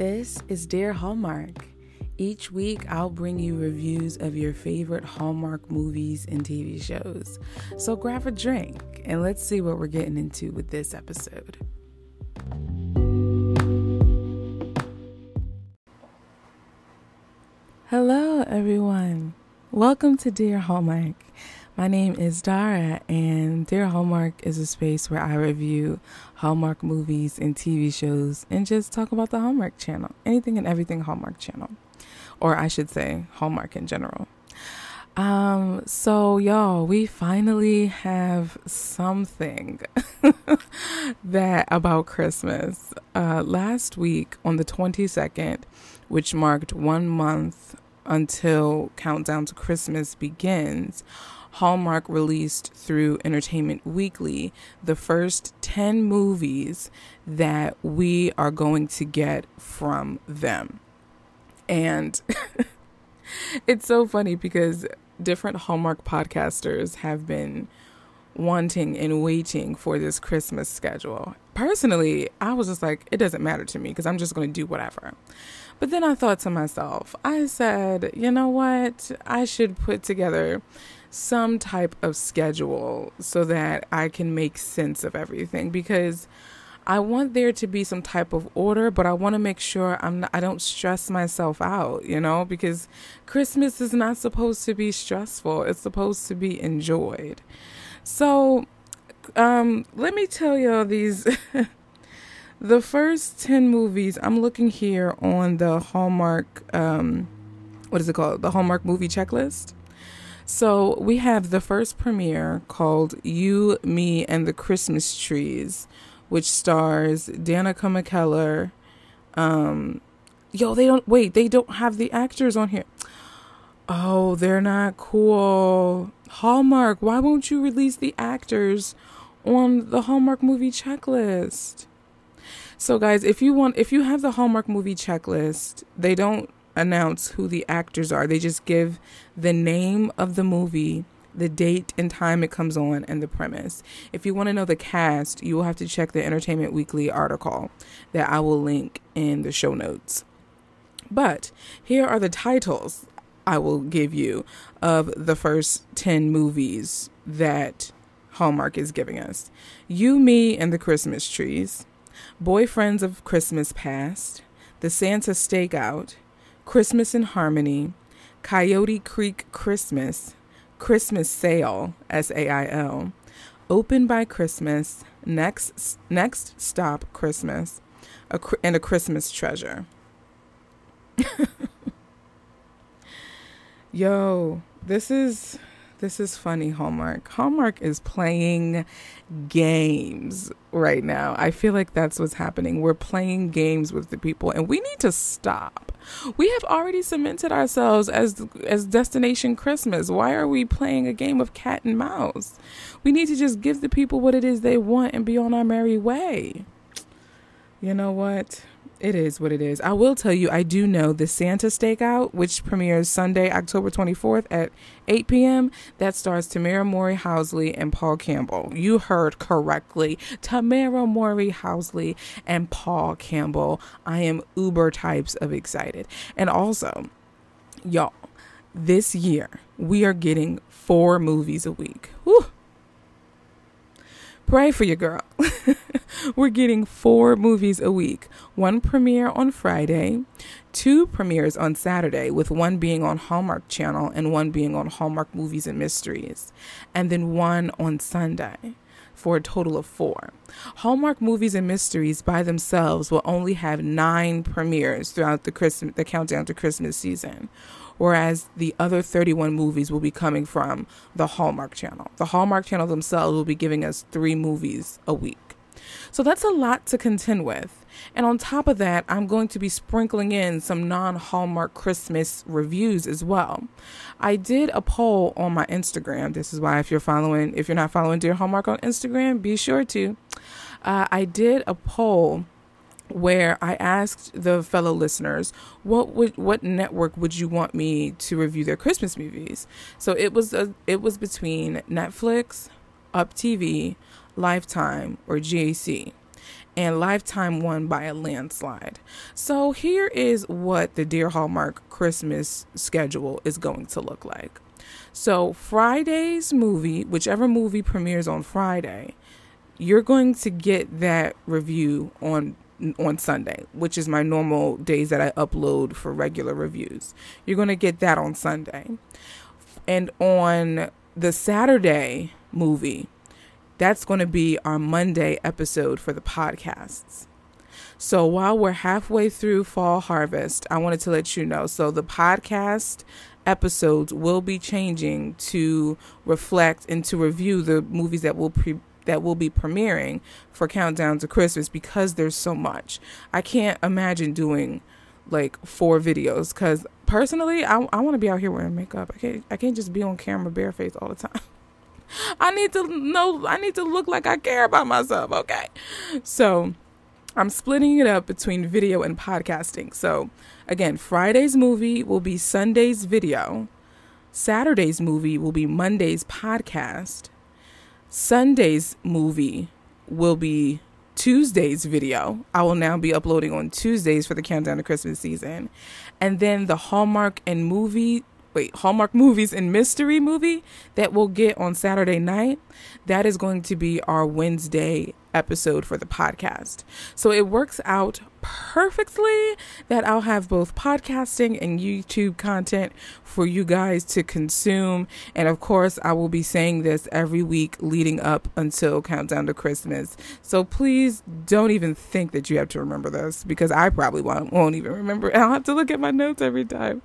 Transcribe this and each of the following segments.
This is Dear Hallmark. Each week, I'll bring you reviews of your favorite Hallmark movies and TV shows. So grab a drink and let's see what we're getting into with this episode. Hello, everyone. Welcome to Dear Hallmark. My name is Dara, and Dear Hallmark is a space where I review Hallmark movies and TV shows and just talk about the Hallmark channel, anything and everything Hallmark channel, or I should say, Hallmark in general. Um, so y'all, we finally have something that about Christmas. Uh, last week on the 22nd, which marked one month until Countdown to Christmas begins, Hallmark released through Entertainment Weekly the first 10 movies that we are going to get from them. And it's so funny because different Hallmark podcasters have been wanting and waiting for this Christmas schedule. Personally, I was just like, it doesn't matter to me because I'm just going to do whatever. But then I thought to myself, I said, you know what? I should put together some type of schedule so that I can make sense of everything because I want there to be some type of order, but I want to make sure I'm not, I don't stress myself out, you know, because Christmas is not supposed to be stressful. It's supposed to be enjoyed. So, um, let me tell y'all these The first 10 movies, I'm looking here on the Hallmark, um, what is it called? The Hallmark movie checklist. So we have the first premiere called You, Me, and the Christmas Trees, which stars Danica McKellar. Um, yo, they don't, wait, they don't have the actors on here. Oh, they're not cool. Hallmark, why won't you release the actors on the Hallmark movie checklist? So guys, if you want if you have the Hallmark movie checklist, they don't announce who the actors are. They just give the name of the movie, the date and time it comes on, and the premise. If you want to know the cast, you will have to check the Entertainment Weekly article that I will link in the show notes. But here are the titles I will give you of the first 10 movies that Hallmark is giving us You, Me, and the Christmas Trees. Boyfriends of Christmas Past, The Santa Stakeout, Christmas in Harmony, Coyote Creek Christmas, Christmas Sail, S A I L, Open by Christmas, Next Next Stop Christmas, a, and a Christmas Treasure. Yo, this is this is funny, Hallmark. Hallmark is playing games right now. I feel like that's what's happening. We're playing games with the people, and we need to stop. We have already cemented ourselves as as destination Christmas. Why are we playing a game of cat and mouse? We need to just give the people what it is they want and be on our merry way. You know what? It is what it is. I will tell you, I do know the Santa Stakeout, which premieres Sunday, October 24th at 8 p.m. That stars Tamera Mowry Housley and Paul Campbell. You heard correctly. Tamera Mowry Housley and Paul Campbell. I am uber types of excited. And also, y'all, this year we are getting four movies a week. Pray for your girl. We're getting four movies a week one premiere on Friday, two premieres on Saturday, with one being on Hallmark Channel and one being on Hallmark Movies and Mysteries, and then one on Sunday for a total of four. Hallmark Movies and Mysteries by themselves will only have nine premieres throughout the Christmas, the countdown to Christmas season, whereas the other 31 movies will be coming from the Hallmark Channel. The Hallmark Channel themselves will be giving us three movies a week. So that's a lot to contend with. And on top of that, I'm going to be sprinkling in some non Hallmark Christmas reviews as well. I did a poll on my Instagram. This is why, if you're following, if you're not following Dear Hallmark on Instagram, be sure to. Uh, I did a poll where I asked the fellow listeners what would what network would you want me to review their Christmas movies. So it was a, it was between Netflix, Up TV, Lifetime, or GAC. and Lifetime won by a landslide. So here is what the Dear Hallmark Christmas schedule is going to look like. So Friday's movie, whichever movie premieres on Friday, you're going to get that review on on Sunday, which is my normal days that I upload for regular reviews. You're going to get that on Sunday. And on the Saturday movie, that's going to be our Monday episode for the podcasts. So while we're halfway through fall harvest, I wanted to let you know. So the podcast episodes will be changing to reflect and to review the movies that will pre- that will be premiering for Countdown to Christmas because there's so much. I can't imagine doing like four videos because personally, I, I want to be out here wearing makeup. I can't I can't just be on camera barefaced all the time. I need to know, I need to look like I care about myself, okay? So I'm splitting it up between video and podcasting. So again, Friday's movie will be Sunday's video, Saturday's movie will be Monday's podcast, Sunday's movie will be Tuesday's video. I will now be uploading on Tuesdays for the countdown to Christmas season. And then the Hallmark and movie wait, Hallmark movies and mystery movie that we'll get on Saturday night. That is going to be our Wednesday episode for the podcast. So it works out perfectly that I'll have both podcasting and YouTube content for you guys to consume. And of course, I will be saying this every week leading up until Countdown to Christmas. So please don't even think that you have to remember this because I probably won't, won't even remember. I'll have to look at my notes every time.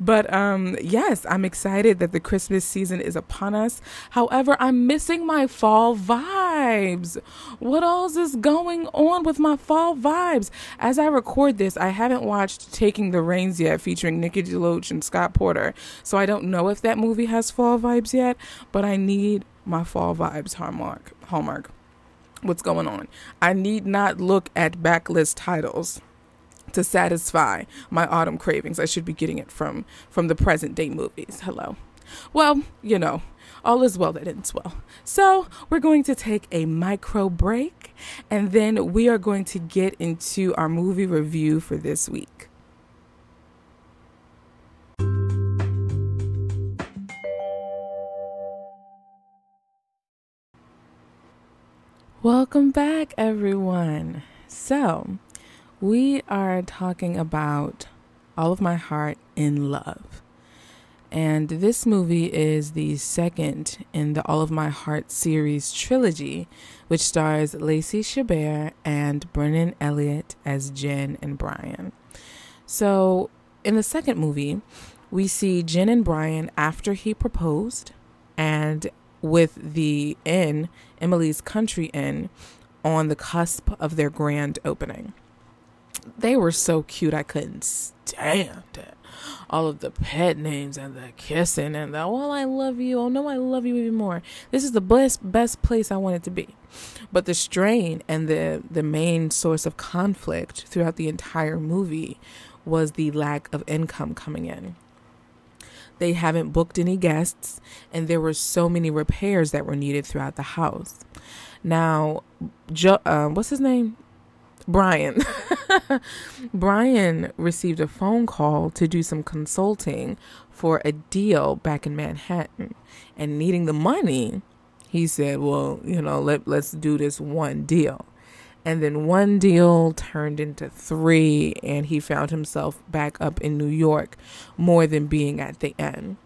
But um, yes, I'm excited that the Christmas season is upon us. However, I'm missing my fall vibes. What else is going on with my fall vibes? As I record this, I haven't watched Taking the Reins yet, featuring Nikki DeLoach and Scott Porter. So I don't know if that movie has fall vibes yet, but I need my fall vibes, Hallmark. Hallmark. What's going on? I need not look at backlist titles to satisfy my autumn cravings. I should be getting it from from the present day movies. Hello. Well, you know, all is well that ends well. So, we're going to take a micro break and then we are going to get into our movie review for this week. Welcome back, everyone. So, we are talking about All of My Heart Inn Love. And this movie is the second in the All of My Heart series trilogy, which stars Lacey Chabert and Brennan Elliott as Jen and Brian. So, in the second movie, we see Jen and Brian after he proposed and with the inn, Emily's Country Inn, on the cusp of their grand opening. They were so cute, I couldn't stand it all of the pet names and the kissing and the well I love you. Oh no I love you even more. This is the best best place I wanted to be. But the strain and the the main source of conflict throughout the entire movie was the lack of income coming in. They haven't booked any guests and there were so many repairs that were needed throughout the house. Now jo- uh, what's his name Brian. Brian received a phone call to do some consulting for a deal back in Manhattan and needing the money. He said, "Well, you know, let let's do this one deal." And then one deal turned into three, and he found himself back up in New York more than being at the end.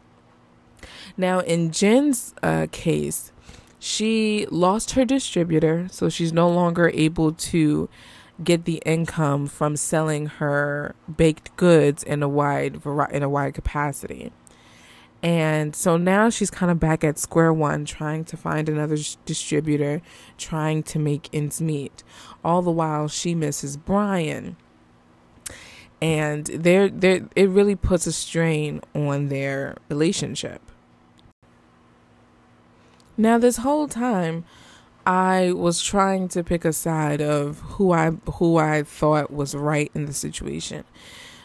Now, in Jen's uh, case, she lost her distributor, so she's no longer able to get the income from selling her baked goods in a wide in a wide capacity. And so now she's kind of back at square one, trying to find another distributor, trying to make ends meet. All the while, she misses Brian, and there, there, it really puts a strain on their relationship. Now, this whole time, I was trying to pick a side of who I who I thought was right in the situation.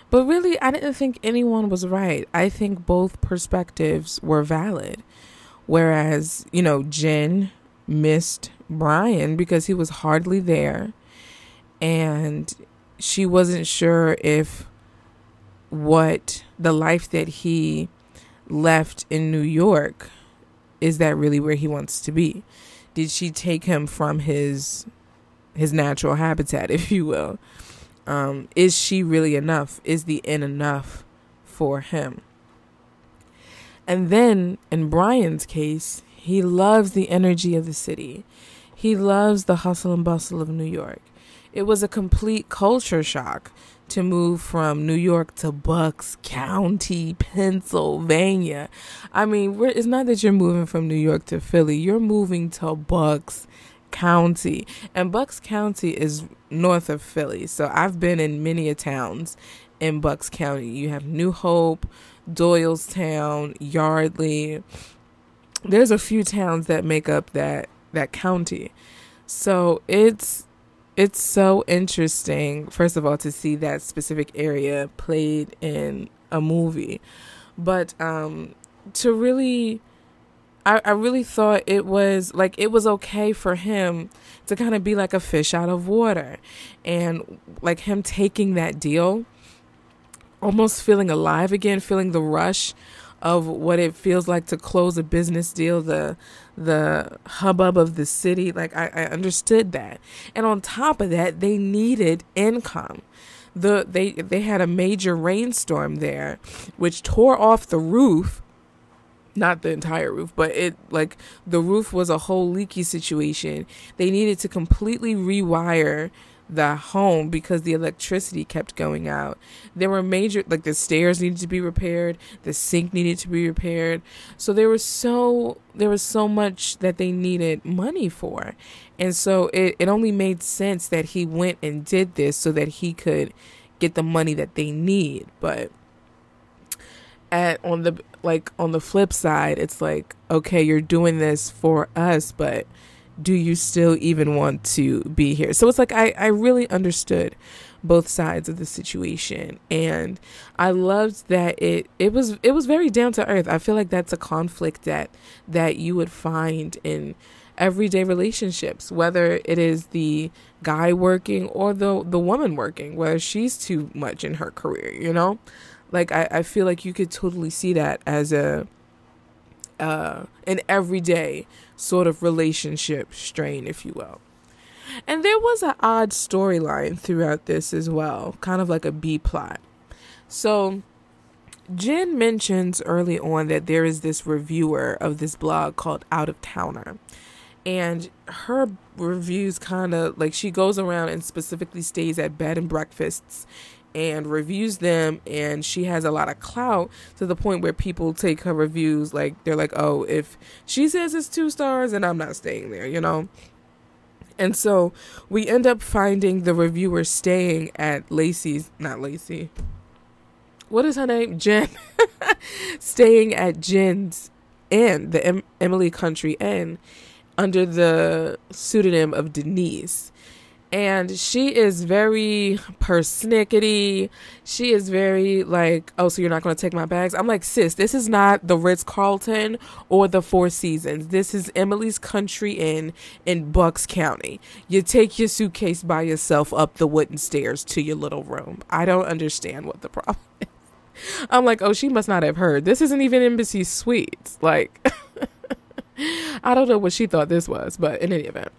But really I didn't think anyone was right. I think both perspectives were valid. Whereas, you know, Jen missed Brian because he was hardly there and she wasn't sure if what the life that he left in New York is that really where he wants to be? Did she take him from his his natural habitat, if you will? Um, is she really enough? Is the inn enough for him? And then in Brian's case, he loves the energy of the city. He loves the hustle and bustle of New York. It was a complete culture shock to move from New York to Bucks County, Pennsylvania. I mean, it's not that you're moving from New York to Philly, you're moving to Bucks County. And Bucks County is north of Philly. So I've been in many towns in Bucks County. You have New Hope, Doylestown, Yardley. There's a few towns that make up that that county. So it's it's so interesting first of all to see that specific area played in a movie. But um to really I, I really thought it was like it was okay for him to kind of be like a fish out of water and like him taking that deal almost feeling alive again, feeling the rush of what it feels like to close a business deal, the the hubbub of the city. Like I, I understood that. And on top of that, they needed income. The they they had a major rainstorm there, which tore off the roof not the entire roof, but it like the roof was a whole leaky situation. They needed to completely rewire the home because the electricity kept going out. There were major like the stairs needed to be repaired, the sink needed to be repaired. So there was so there was so much that they needed money for. And so it, it only made sense that he went and did this so that he could get the money that they need. But at on the like on the flip side, it's like, okay, you're doing this for us, but do you still even want to be here? So it's like I, I really understood both sides of the situation and I loved that it it was it was very down to earth. I feel like that's a conflict that that you would find in everyday relationships, whether it is the guy working or the the woman working, whether she's too much in her career, you know? Like I, I feel like you could totally see that as a uh an everyday sort of relationship strain, if you will. And there was an odd storyline throughout this as well, kind of like a B plot. So, Jen mentions early on that there is this reviewer of this blog called Out of Towner. And her reviews kind of like she goes around and specifically stays at bed and breakfasts and reviews them and she has a lot of clout to the point where people take her reviews like they're like oh if she says it's two stars and i'm not staying there you know? And so we end up finding the reviewer staying at lacey's not lacey. What is her name? Jen. Staying at jen's inn the em- emily country inn under the pseudonym of denise and she is very persnickety. She is very like, oh, so you're not going to take my bags? I'm like, sis, this is not the Ritz Carlton or the Four Seasons. This is Emily's Country Inn in Bucks County. You take your suitcase by yourself up the wooden stairs to your little room. I don't understand what the problem is. I'm like, oh, she must not have heard. This isn't even Embassy Suites. Like, I don't know what she thought this was, but in any event.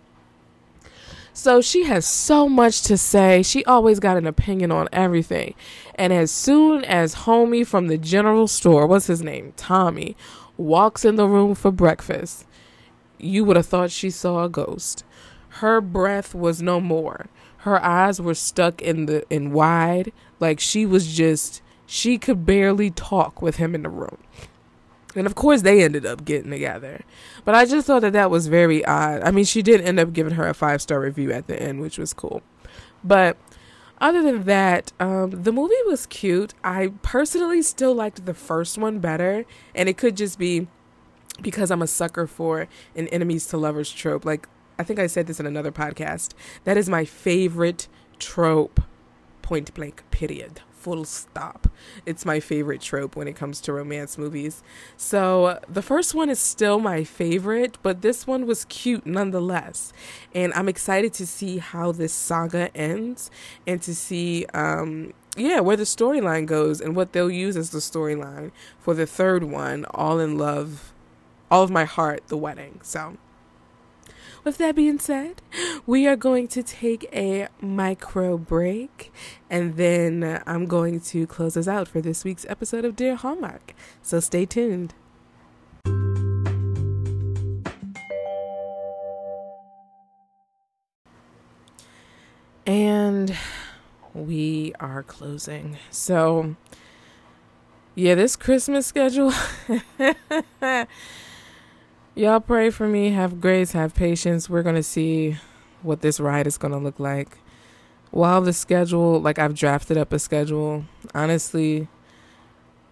So she has so much to say. She always got an opinion on everything. And as soon as homie from the general store, what's his name? Tommy, walks in the room for breakfast, you would have thought she saw a ghost. Her breath was no more. Her eyes were stuck in the in wide, like she was just she could barely talk with him in the room. And of course, they ended up getting together. But I just thought that that was very odd. I mean, she did end up giving her a five star review at the end, which was cool. But other than that, um, the movie was cute. I personally still liked the first one better. And it could just be because I'm a sucker for an enemies to lovers trope. Like, I think I said this in another podcast. That is my favorite trope, point blank, period full stop. It's my favorite trope when it comes to romance movies. So the first one is still my favorite, but this one was cute nonetheless. And I'm excited to see how this saga ends and to see um yeah, where the storyline goes and what they'll use as the storyline for the third one, All in Love, All of My Heart, The Wedding. So with that being said, we are going to take a micro break and then uh, I'm going to close us out for this week's episode of Dear Hallmark. So stay tuned. And we are closing. So, yeah, this Christmas schedule. Y'all pray for me. Have grace. Have patience. We're going to see what this ride is going to look like. While the schedule, like I've drafted up a schedule, honestly,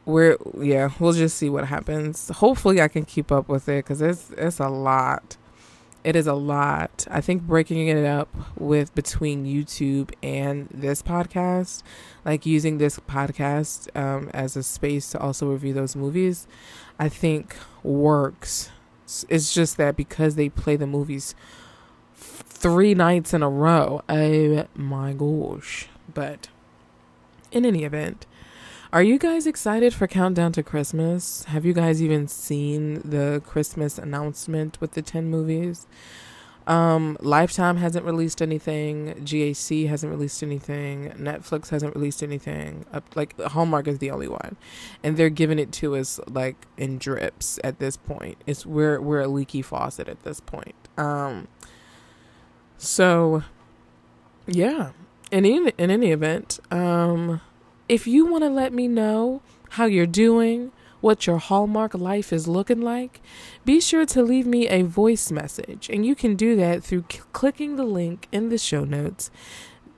we're, yeah, we'll just see what happens. Hopefully, I can keep up with it because it's, it's a lot. It is a lot. I think breaking it up with between YouTube and this podcast, like using this podcast um, as a space to also review those movies, I think works it's just that because they play the movies three nights in a row. Oh my gosh. But in any event, are you guys excited for Countdown to Christmas? Have you guys even seen the Christmas announcement with the 10 movies? Um, Lifetime hasn't released anything. GAC hasn't released anything. Netflix hasn't released anything. like Hallmark is the only one, and they're giving it to us like in drips at this point. It's we're we're a leaky faucet at this point. Um. So, yeah. In any, in any event, um, if you want to let me know how you're doing, what your Hallmark life is looking like, be sure to leave me a voice message. And you can do that through c- clicking the link in the show notes.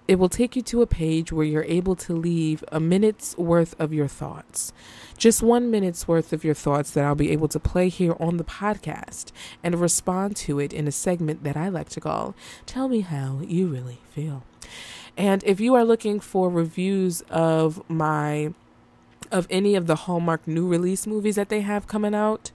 It will take you to a page where you're able to leave a minute's worth of your thoughts. Just one minute's worth of your thoughts that I'll be able to play here on the podcast and respond to it in a segment that I like to call Tell Me How You Really Feel. And if you are looking for reviews of my of any of the Hallmark new release movies that they have coming out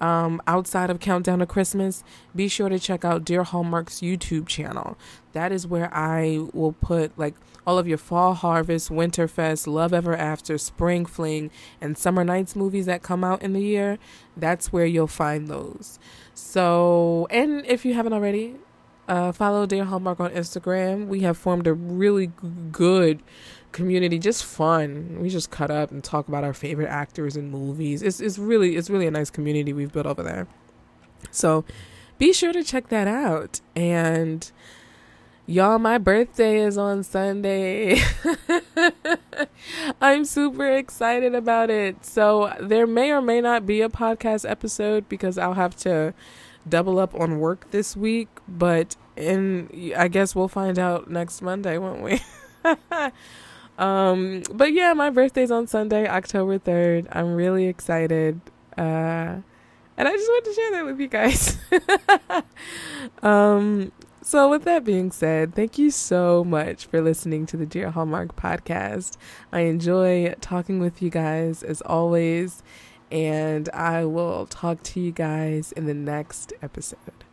um, outside of Countdown to Christmas, be sure to check out Dear Hallmark's YouTube channel. That is where I will put like all of your Fall Harvest, Winterfest, Love Ever After, Spring Fling, and Summer Nights movies that come out in the year. That's where you'll find those. So, and if you haven't already, uh, follow Dear Hallmark on Instagram. We have formed a really good community just fun. We just cut up and talk about our favorite actors and movies. It's, it's really it's really a nice community we've built over there. So be sure to check that out. And y'all my birthday is on sunday. I'm super excited about it. So there may or may not be a podcast episode because i'll have to double up on work this week but and i guess we'll find out next monday won't we Um, but yeah, my birthday's on Sunday, October 3rd. I'm really excited. Uh, and I just want to share that with you guys. um, so, with that being said, thank you so much for listening to the Dear Hallmark podcast. I enjoy talking with you guys as always, and I will talk to you guys in the next episode.